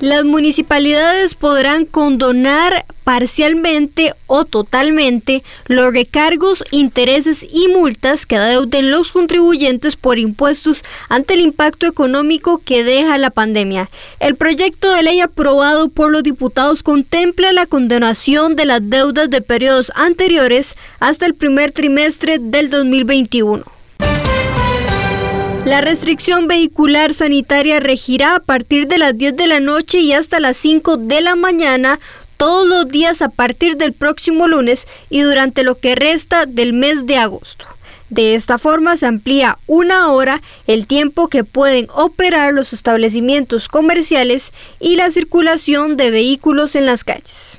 Las municipalidades podrán condonar parcialmente o totalmente los recargos, intereses y multas que adeuden los contribuyentes por impuestos ante el impacto económico que deja la pandemia. El proyecto de ley aprobado por los diputados contempla la condonación de las deudas de periodos anteriores hasta el primer trimestre del 2021. La restricción vehicular sanitaria regirá a partir de las 10 de la noche y hasta las 5 de la mañana todos los días a partir del próximo lunes y durante lo que resta del mes de agosto. De esta forma se amplía una hora el tiempo que pueden operar los establecimientos comerciales y la circulación de vehículos en las calles.